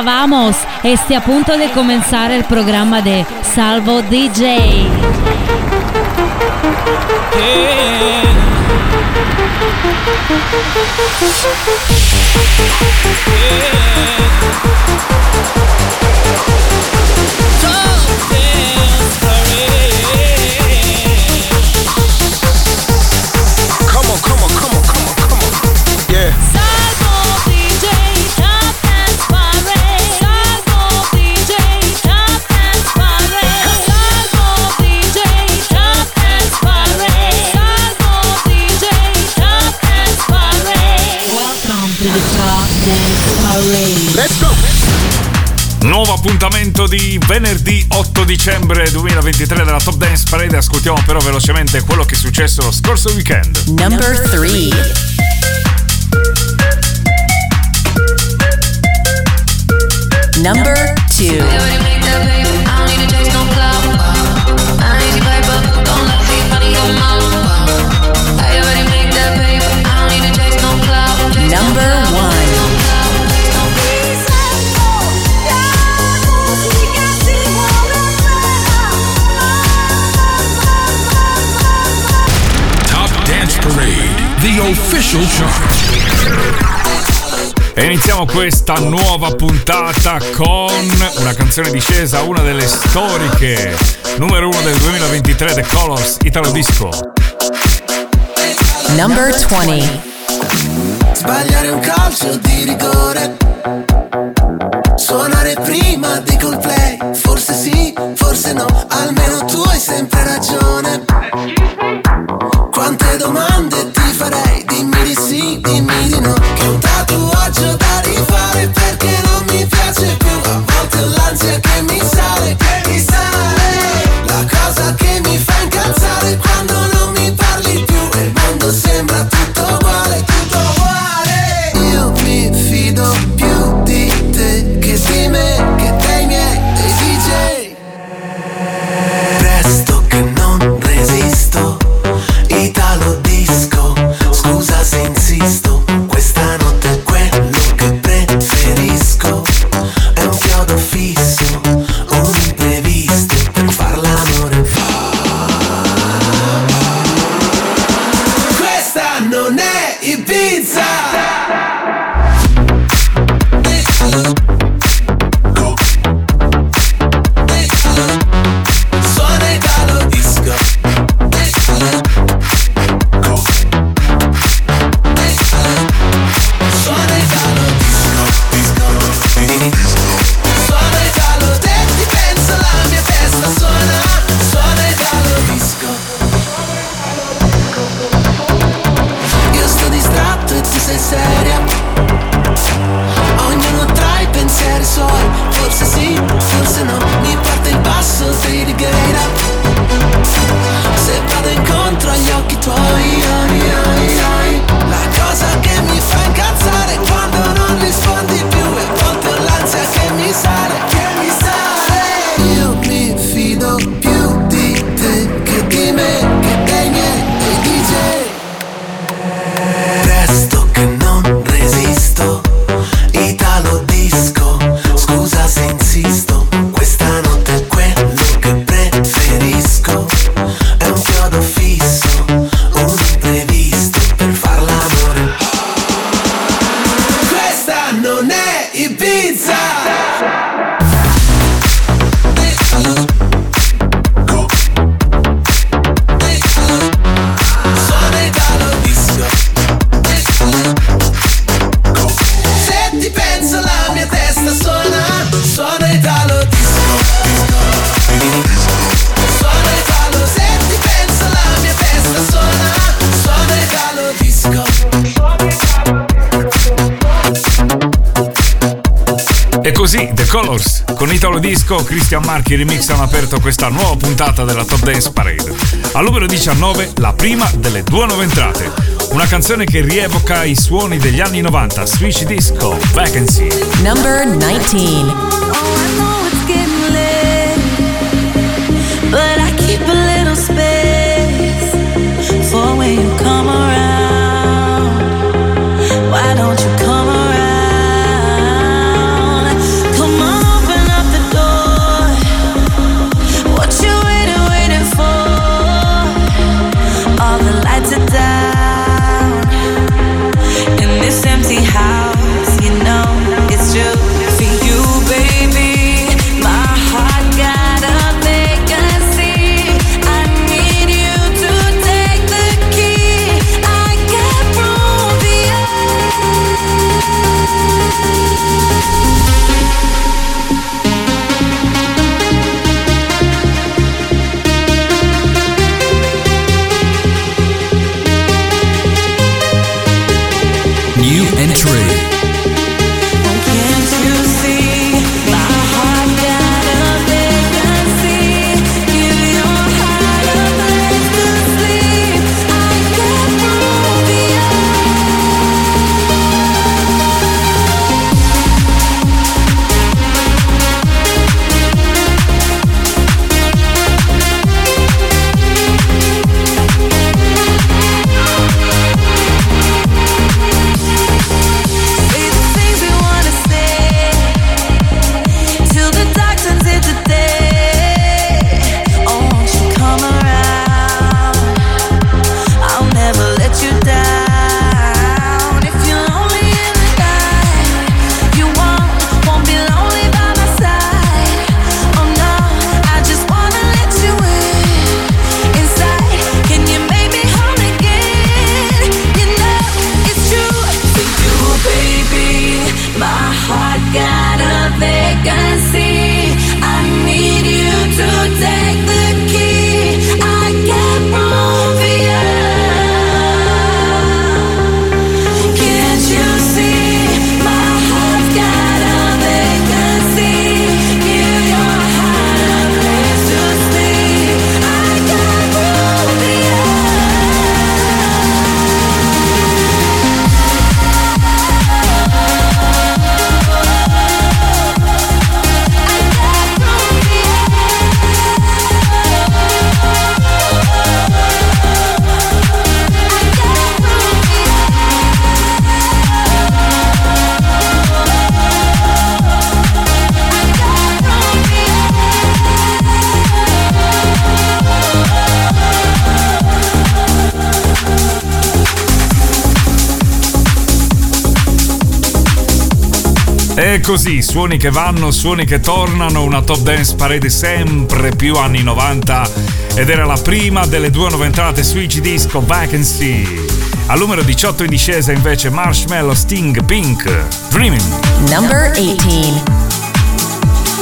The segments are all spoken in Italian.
arriba, vamos. Este a punto de comenzar el programa de Salvo DJ. Yeah. Yeah. appuntamento di venerdì 8 dicembre 2023 della Top Dance Parade. Ascoltiamo però velocemente quello che è successo lo scorso weekend. Number 3 Number 2 Number official chart. E iniziamo questa nuova puntata con una canzone discesa, una delle storiche, numero uno del 2023, The Colors Italo Disco. Number 20 Sbagliare un calcio di rigore Suonare prima di colplay. Forse sì, forse no, almeno tu hai sempre ragione disco Cristian Marchi Remix hanno aperto questa nuova puntata della Top Dance Parade. Al numero 19 la prima delle due nuove entrate, una canzone che rievoca i suoni degli anni 90, Switch Disco, Vacancy. Number 19 così, suoni che vanno, suoni che tornano, una top dance parade sempre più anni 90 ed era la prima delle due nuove entrate su IG Disco Vacancy. Al numero 18 in discesa invece Marshmallow Sting Pink Dreaming. Number 18.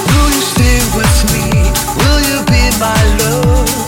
Will you stay with me? Will you be my love?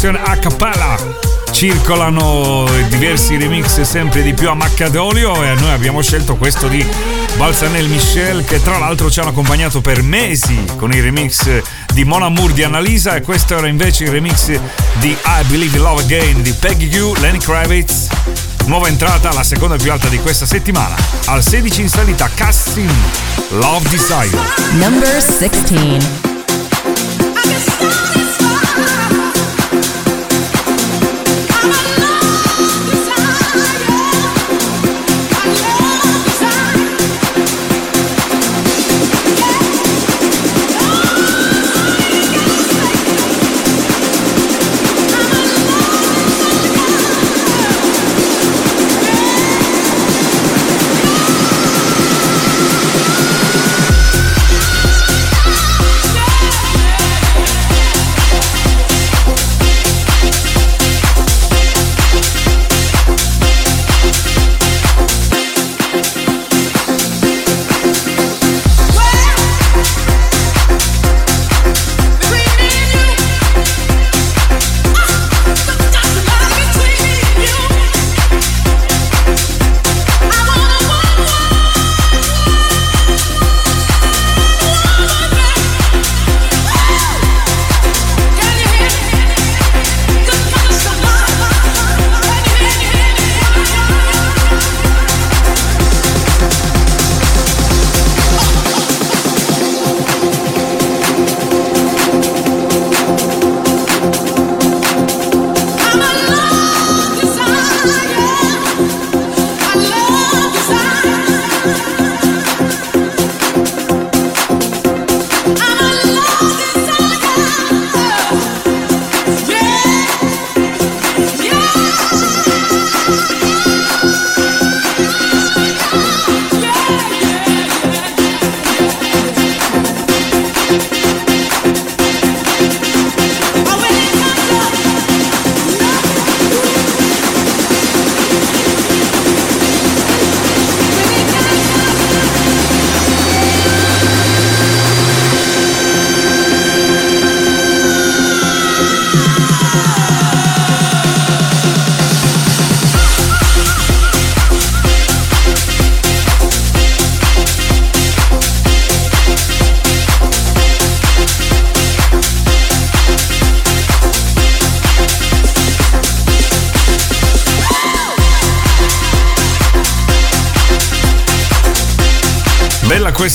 versione a cappella. Circolano diversi remix sempre di più a macchia d'olio e noi abbiamo scelto questo di Balsanel Michel che tra l'altro ci hanno accompagnato per mesi con i remix di Mon Amour di Annalisa e questo era invece il remix di I Believe in Love Again di Peggy Q, Lenny Kravitz. Nuova entrata, la seconda più alta di questa settimana. Al 16 in salita Casting Love Desire. Number 16.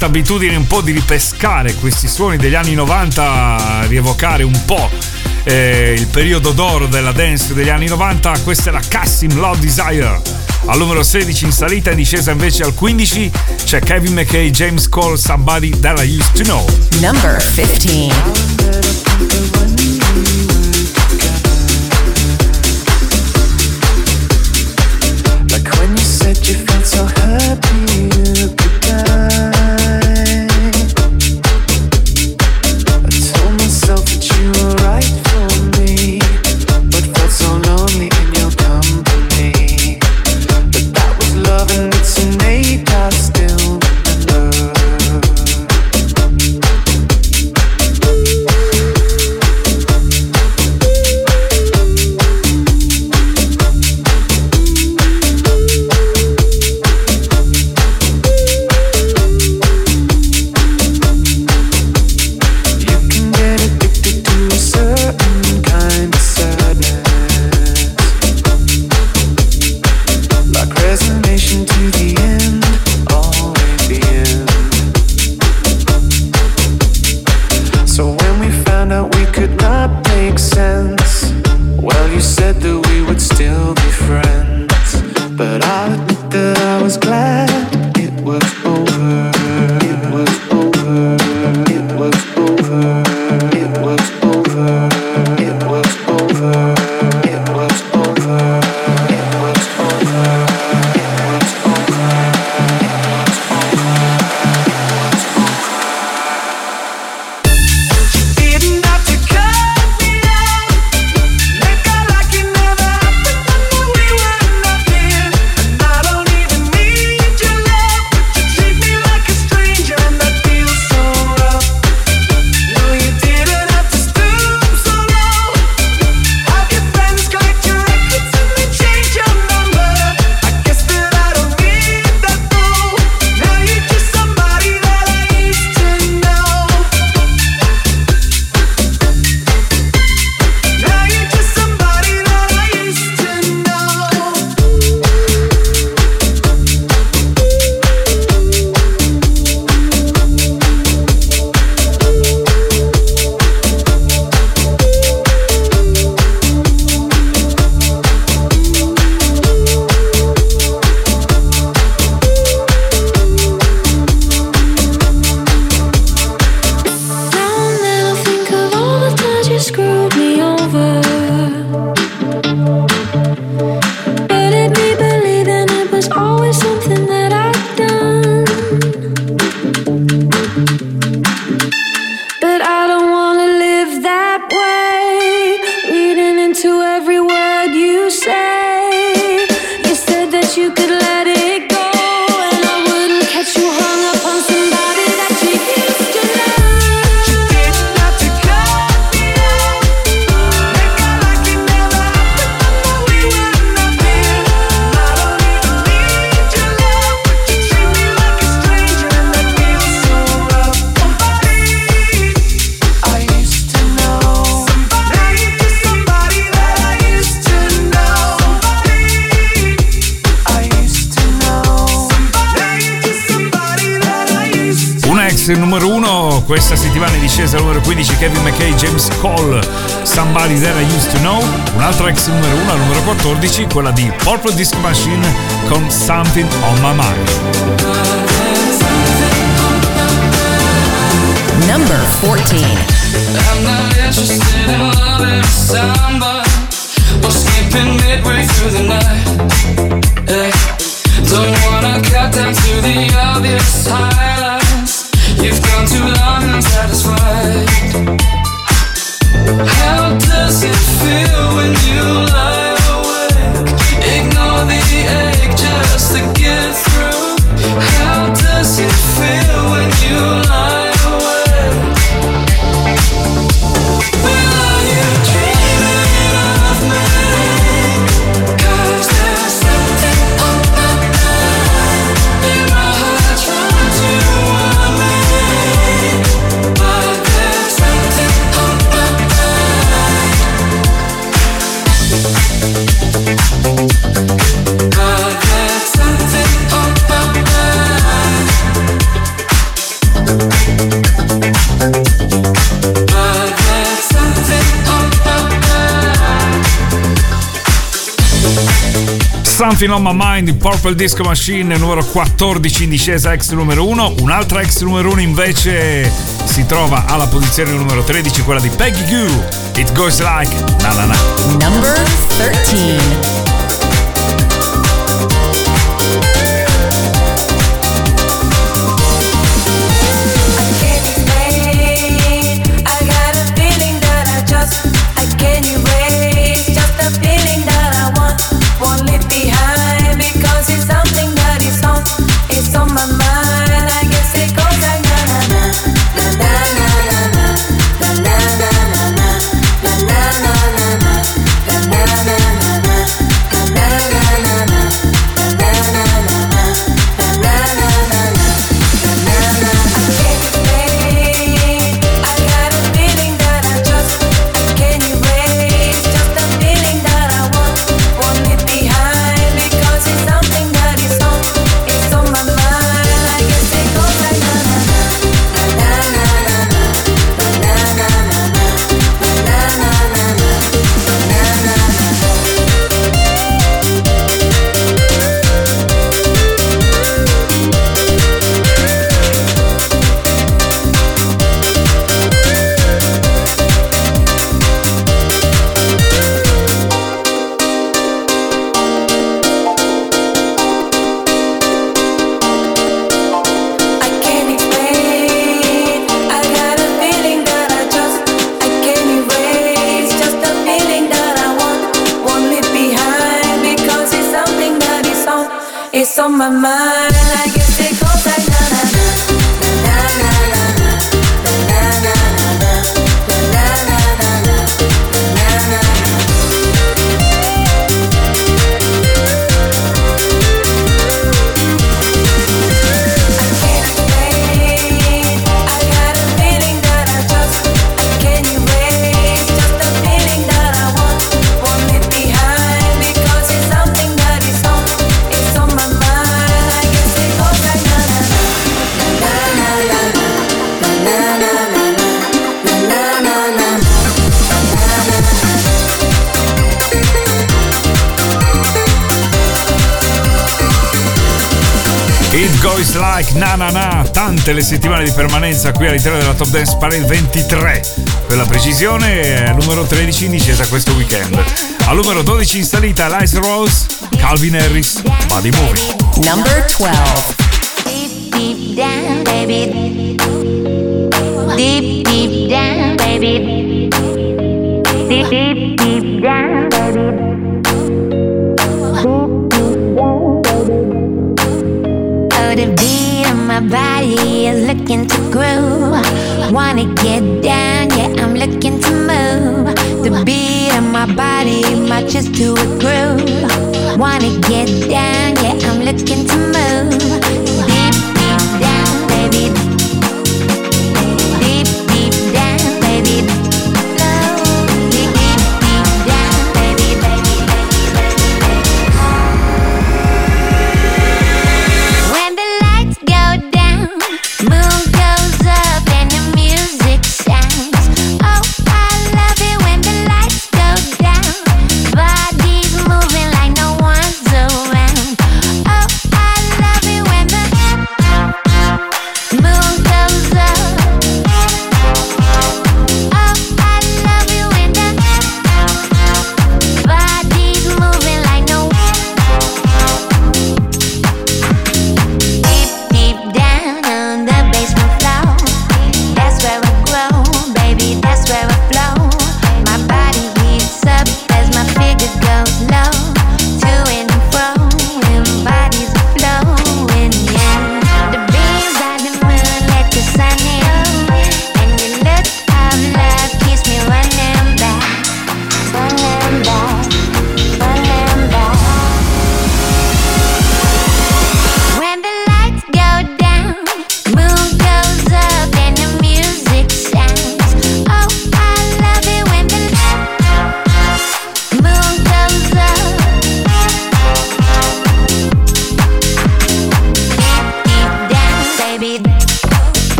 Questa abitudine un po' di ripescare questi suoni degli anni 90, rievocare un po' eh, il periodo d'oro della dance degli anni 90. Questa è la Cassim Love Desire. Al numero 16 in salita, in discesa invece al 15 c'è Kevin McKay, James Cole, Somebody That I Used to Know. Number 15. Kevin McKay, James Cole, Somebody That I Used to Know, un'altra ex numero 1 al numero 14, quella di Purple Disco Machine con Something on My Mind. Number 14. I'm not interested in loving somebody or skipping midway through the night. Hey, don't wanna cut down to the obvious highlights. Something on My Mind, Purple Disco Machine, numero 14 in discesa ex numero 1. Un'altra ex numero 1 invece si trova alla posizione numero 13, quella di Peggy Goo. It goes like na na na. Number 13. It Goes Like Na Na Na, tante le settimane di permanenza qui all'interno della Top Dance Parade 23. Per la precisione, è numero 13 in discesa questo weekend. Al numero 12 in salita Lice Rose, Calvin Harris, Body Movie. Number 12. Deep, deep down, baby. Deep, deep down, baby. Deep, deep, deep down, baby. My body is looking to groove. Wanna get down, yeah, I'm looking to move. The beat of my body matches to a groove. Wanna get down, yeah, I'm looking to move.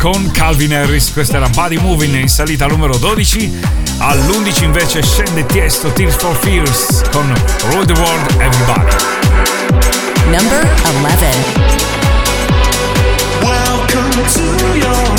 Con Calvin Harris, questa era Body Moving in salita al numero 12, all'11 invece scende Tiesto Tears for Fears con Rule the World Everybody. Number 11. Welcome to your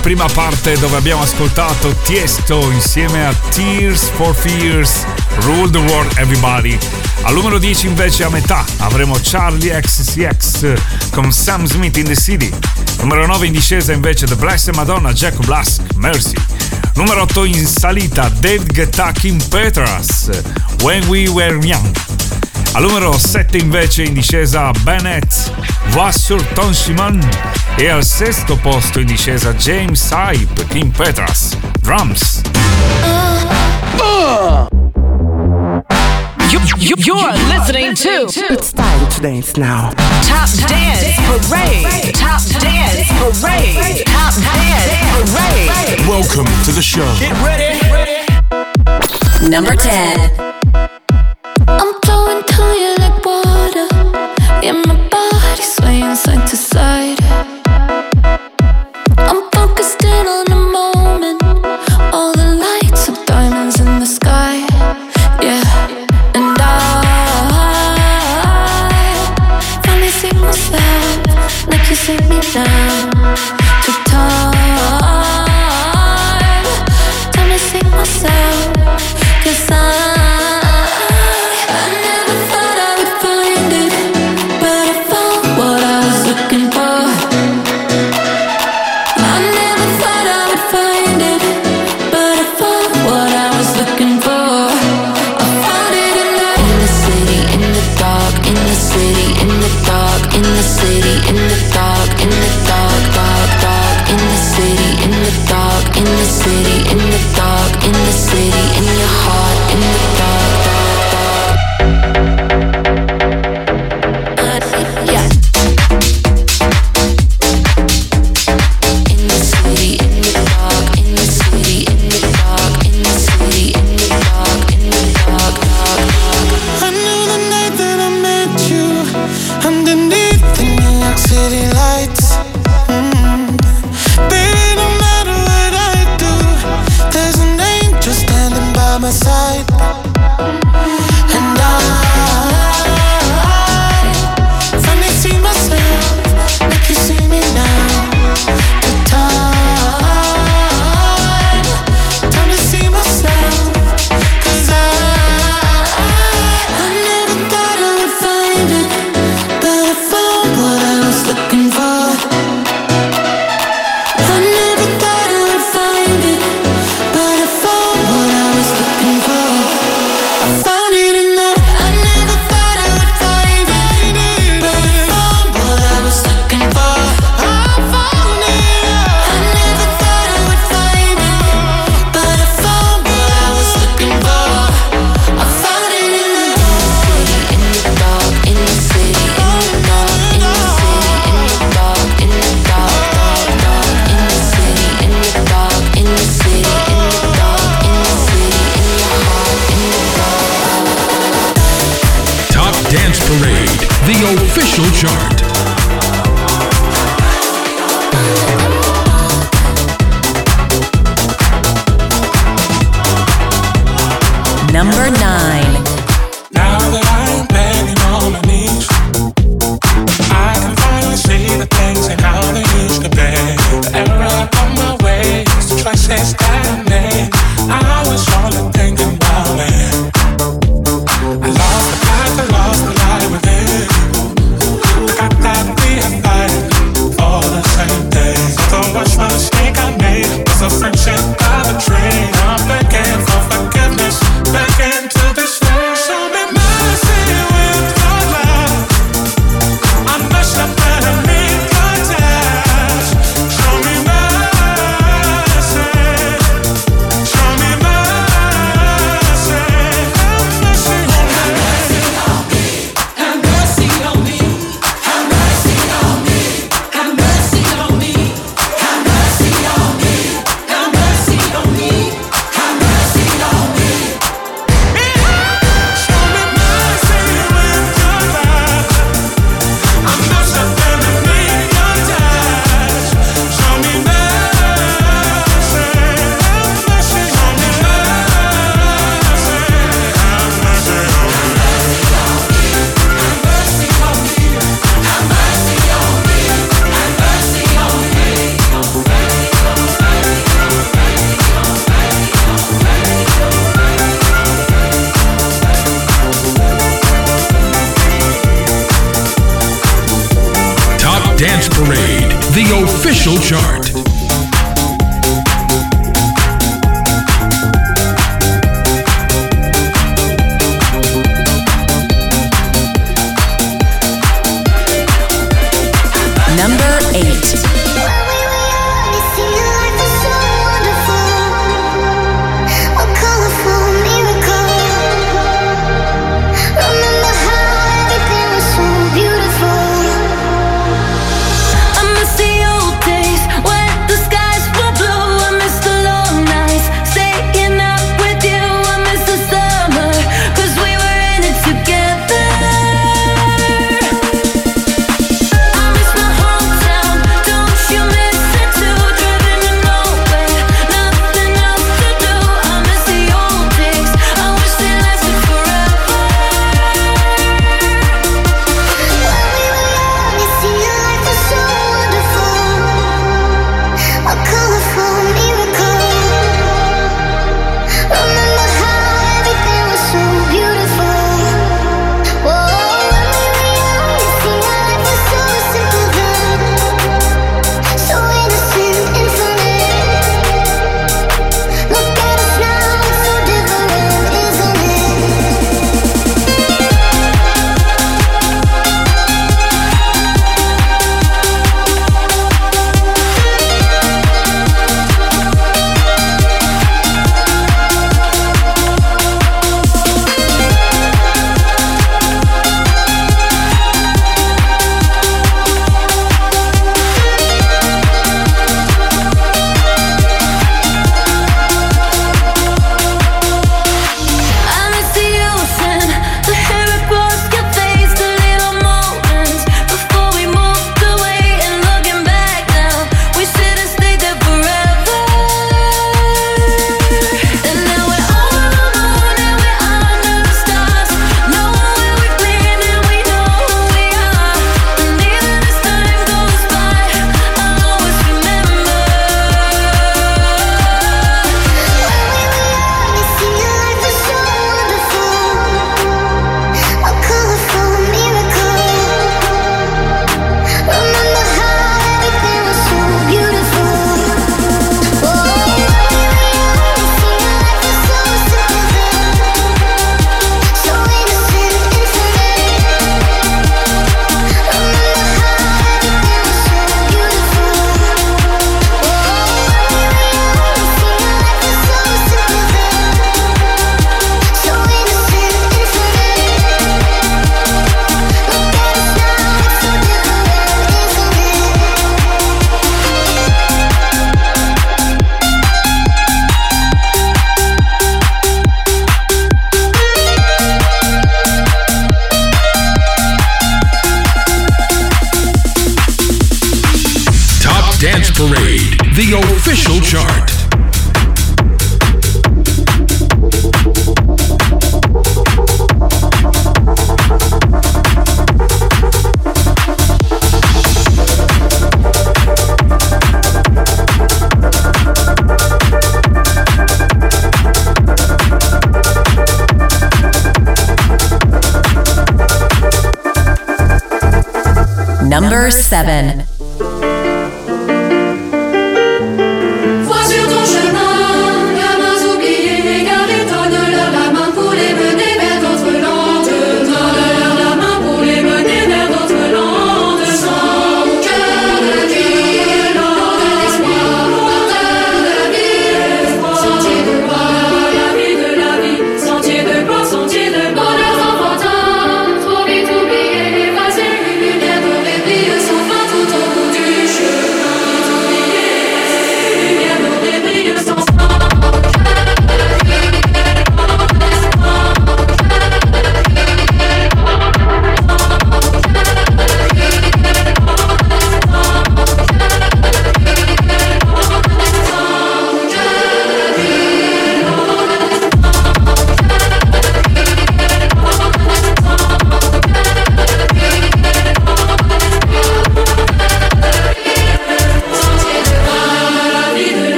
prima parte dove abbiamo ascoltato Tiesto insieme a Tears for Fears, Rule the World Everybody. Al numero 10 invece a metà avremo Charlie XCX con Sam Smith in the City. Numero 9 in discesa invece The Blessed Madonna Jack Blask, Mercy. Numero 8 in salita David Guetta Kim Petras, When We Were Young. Al numero 7 invece in discesa Bennett, Va sur Ton Simon e al sesto posto in discesa James Hype, Kim Petras, Drums. You, you, you're listening to It's time to dance now. Top Dance Parade. Top Dance Parade. Top Dance Parade. Welcome to the show. Number 10. I'm flowing to you like water. Yeah, my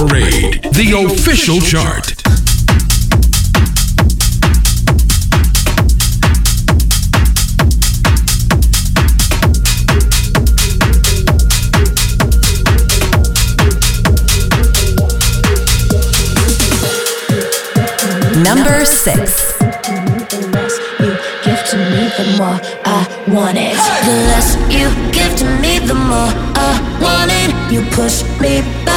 Parade, the official chart. Number 6. give to me, the more I want it. The less you give to me, the more I want it. You push me back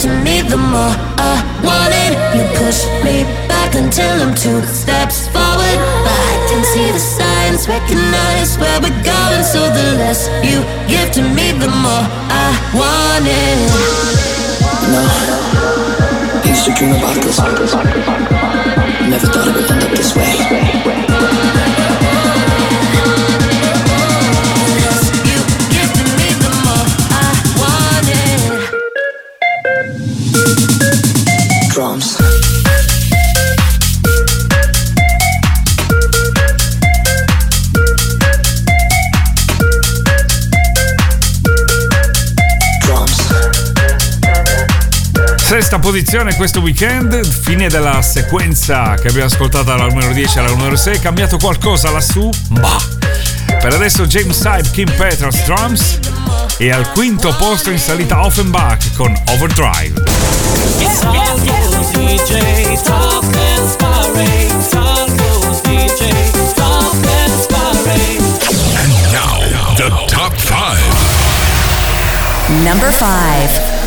To me, the more I want it. You push me back until I'm two steps forward. But I can see the signs, recognize where we're going. So the less you give to me, the more I want it. No, used to dream about this. Never thought it would end up this way. posizione questo weekend, fine della sequenza che abbiamo ascoltato dalla numero 10 alla numero 6, è cambiato qualcosa lassù? Bah! Per adesso James Hype, Kim Petras, Drums e al quinto posto in salita Offenbach con Overdrive. Yeah, yeah, yeah. And now the top 5. Number 5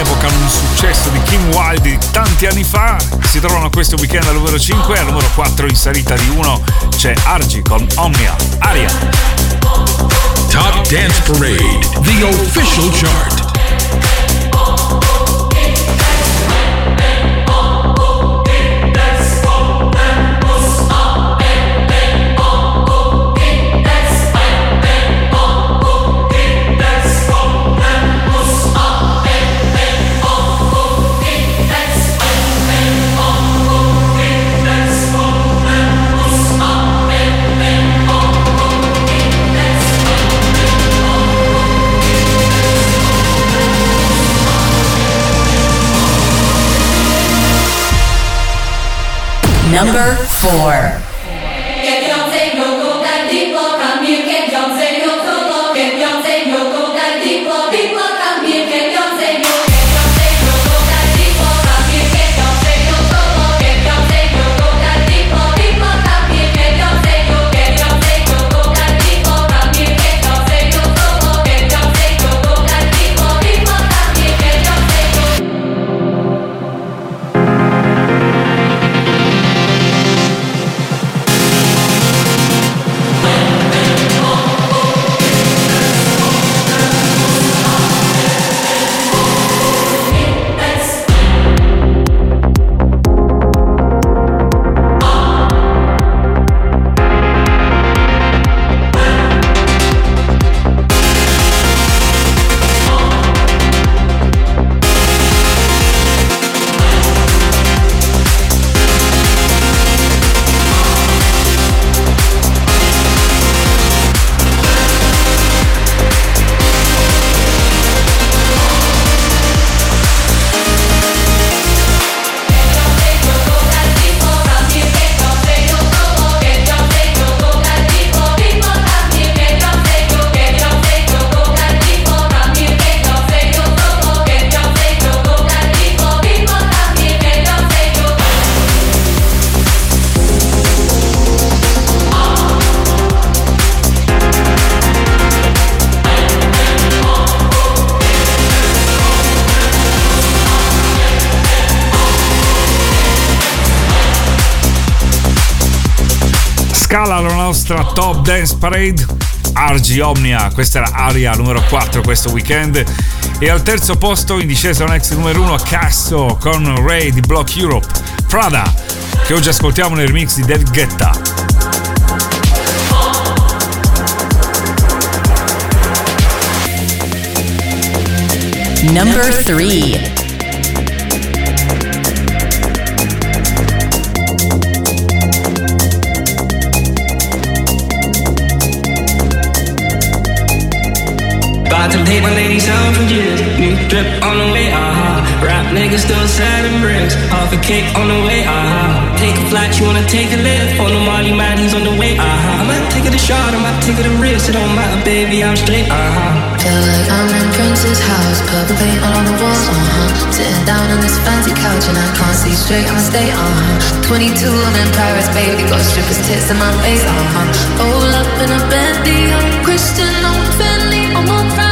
evocano un successo di Kim Wilde di tanti anni fa. Si trovano questo weekend al numero 5 e al numero 4 in salita di 1 c'è Argi con Omnia, Aria. Top Dance Parade, the official chart. Number four. Dance Parade, RG Omnia, questa era aria numero 4 questo weekend. E al terzo posto in discesa un ex numero 1 Casso con Ray di Block Europe, Prada, che oggi ascoltiamo nel remix di Del Guetta. Number 3 niggas still selling bricks. Half a cake on the way, aha. Take a flight, you wanna take a lift. On the Molly man, he's on the way, aha. I might take it a shot, I might take it a risk. It don't matter, baby, I'm straight, aha. Feel like I'm in Prince's house, purple paint all on the walls, uh-huh. Sitting down on this fancy couch and I can't see straight, I'ma stay, uh-huh. 22, I'm in Paris, baby, got strippers tits in my face, uh-huh. Roll up in a Bentley, I'm Christian, I'm Fendi, I'm on fire.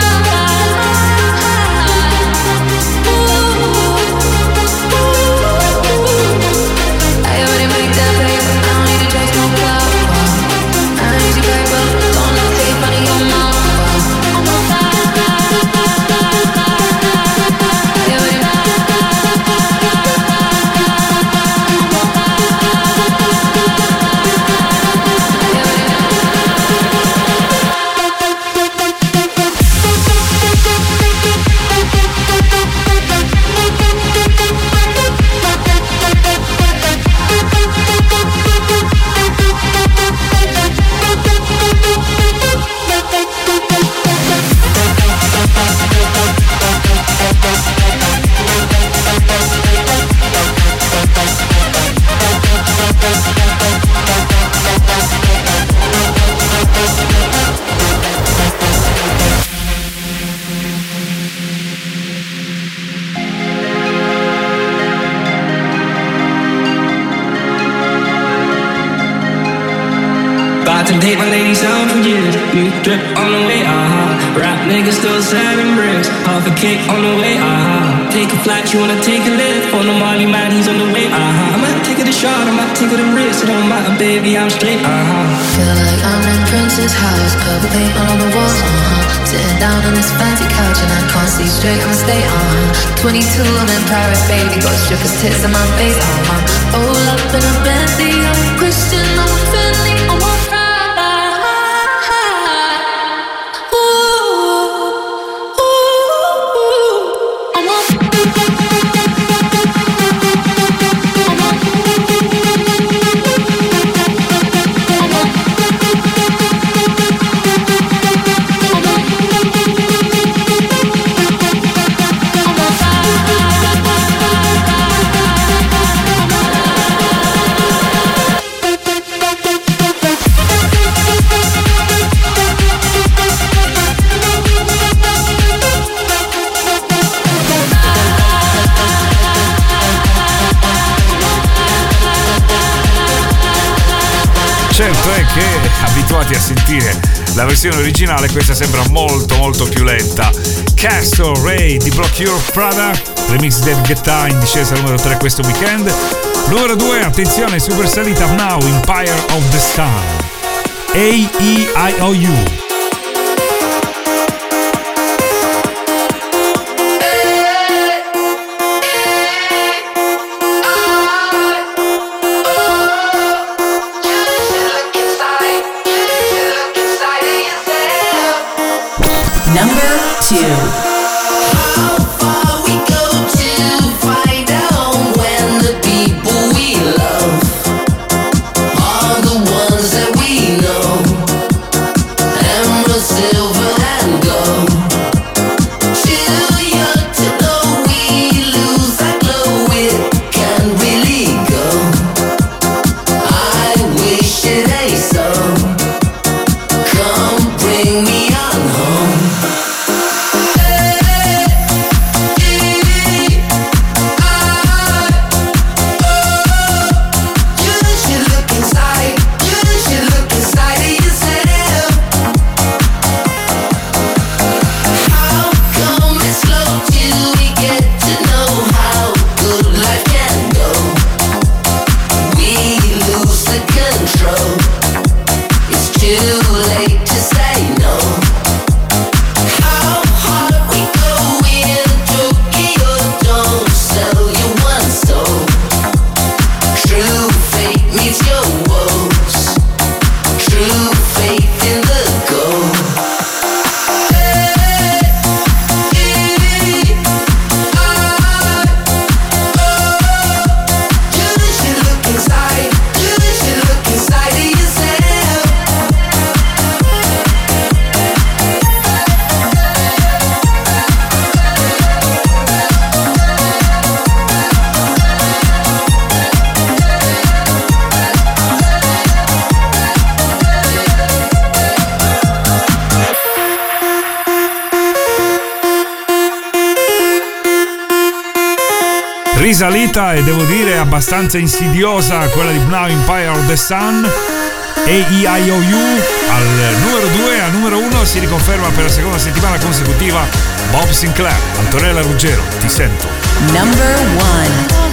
Drip on the way, aha. Rap niggas still selling bricks. Half a cake on the way, aha. Take a flight, you wanna take a lift. On the Molly man, he's on the way, aha. I might take it a shot, I might take it a risk. It don't matter, baby, I'm straight, aha. Feel like I'm in Prince's house, purple paint on the walls, uh-huh. Sitting down on this fancy couch and I can't see straight, I'ma stay, uh-huh. 22, I'm in Paris, baby, got strippers tits in my face, uh-huh. All up in a Bentley, I'm Christian, I'm abituati a sentire la versione originale questa sembra molto molto più lenta. Castle Ray di Block Europe Prada, remix del Guetta in discesa numero 3 questo weekend. Numero 2, attenzione, super salita Now, Empire of the Sun. A-E-I-O-U. Two. risalita e devo dire abbastanza insidiosa quella di Now Empire of the Sun. e AEIOU al numero 2 al numero 1 si riconferma per la seconda settimana consecutiva Bob Sinclair, Antonella Ruggero, ti sento. Number 1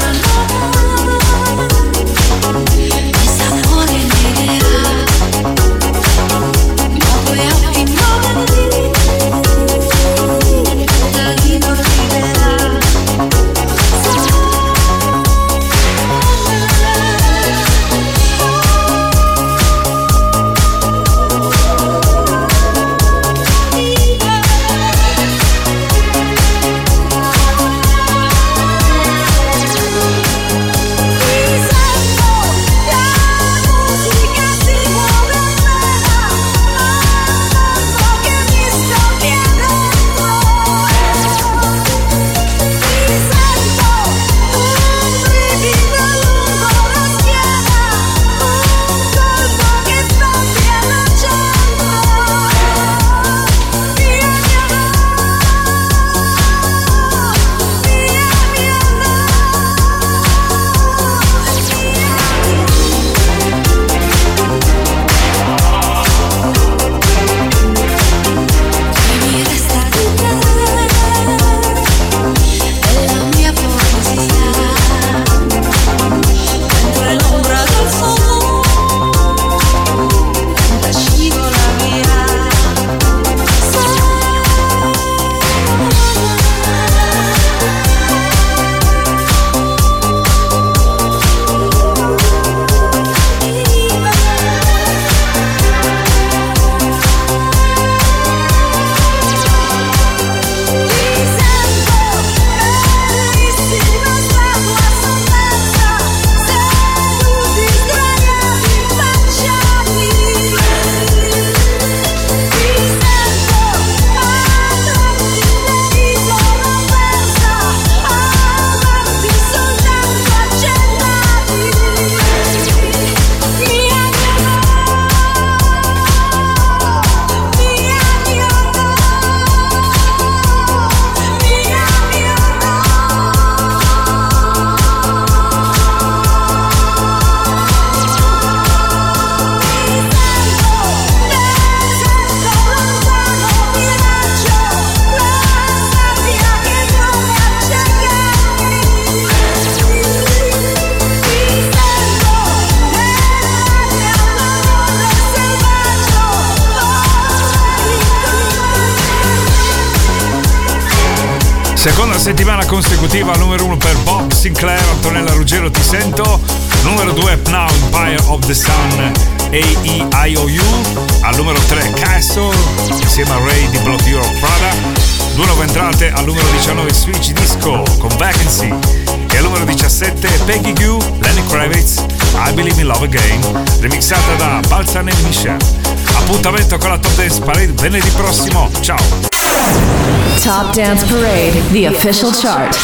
Dance Parade, the official chart.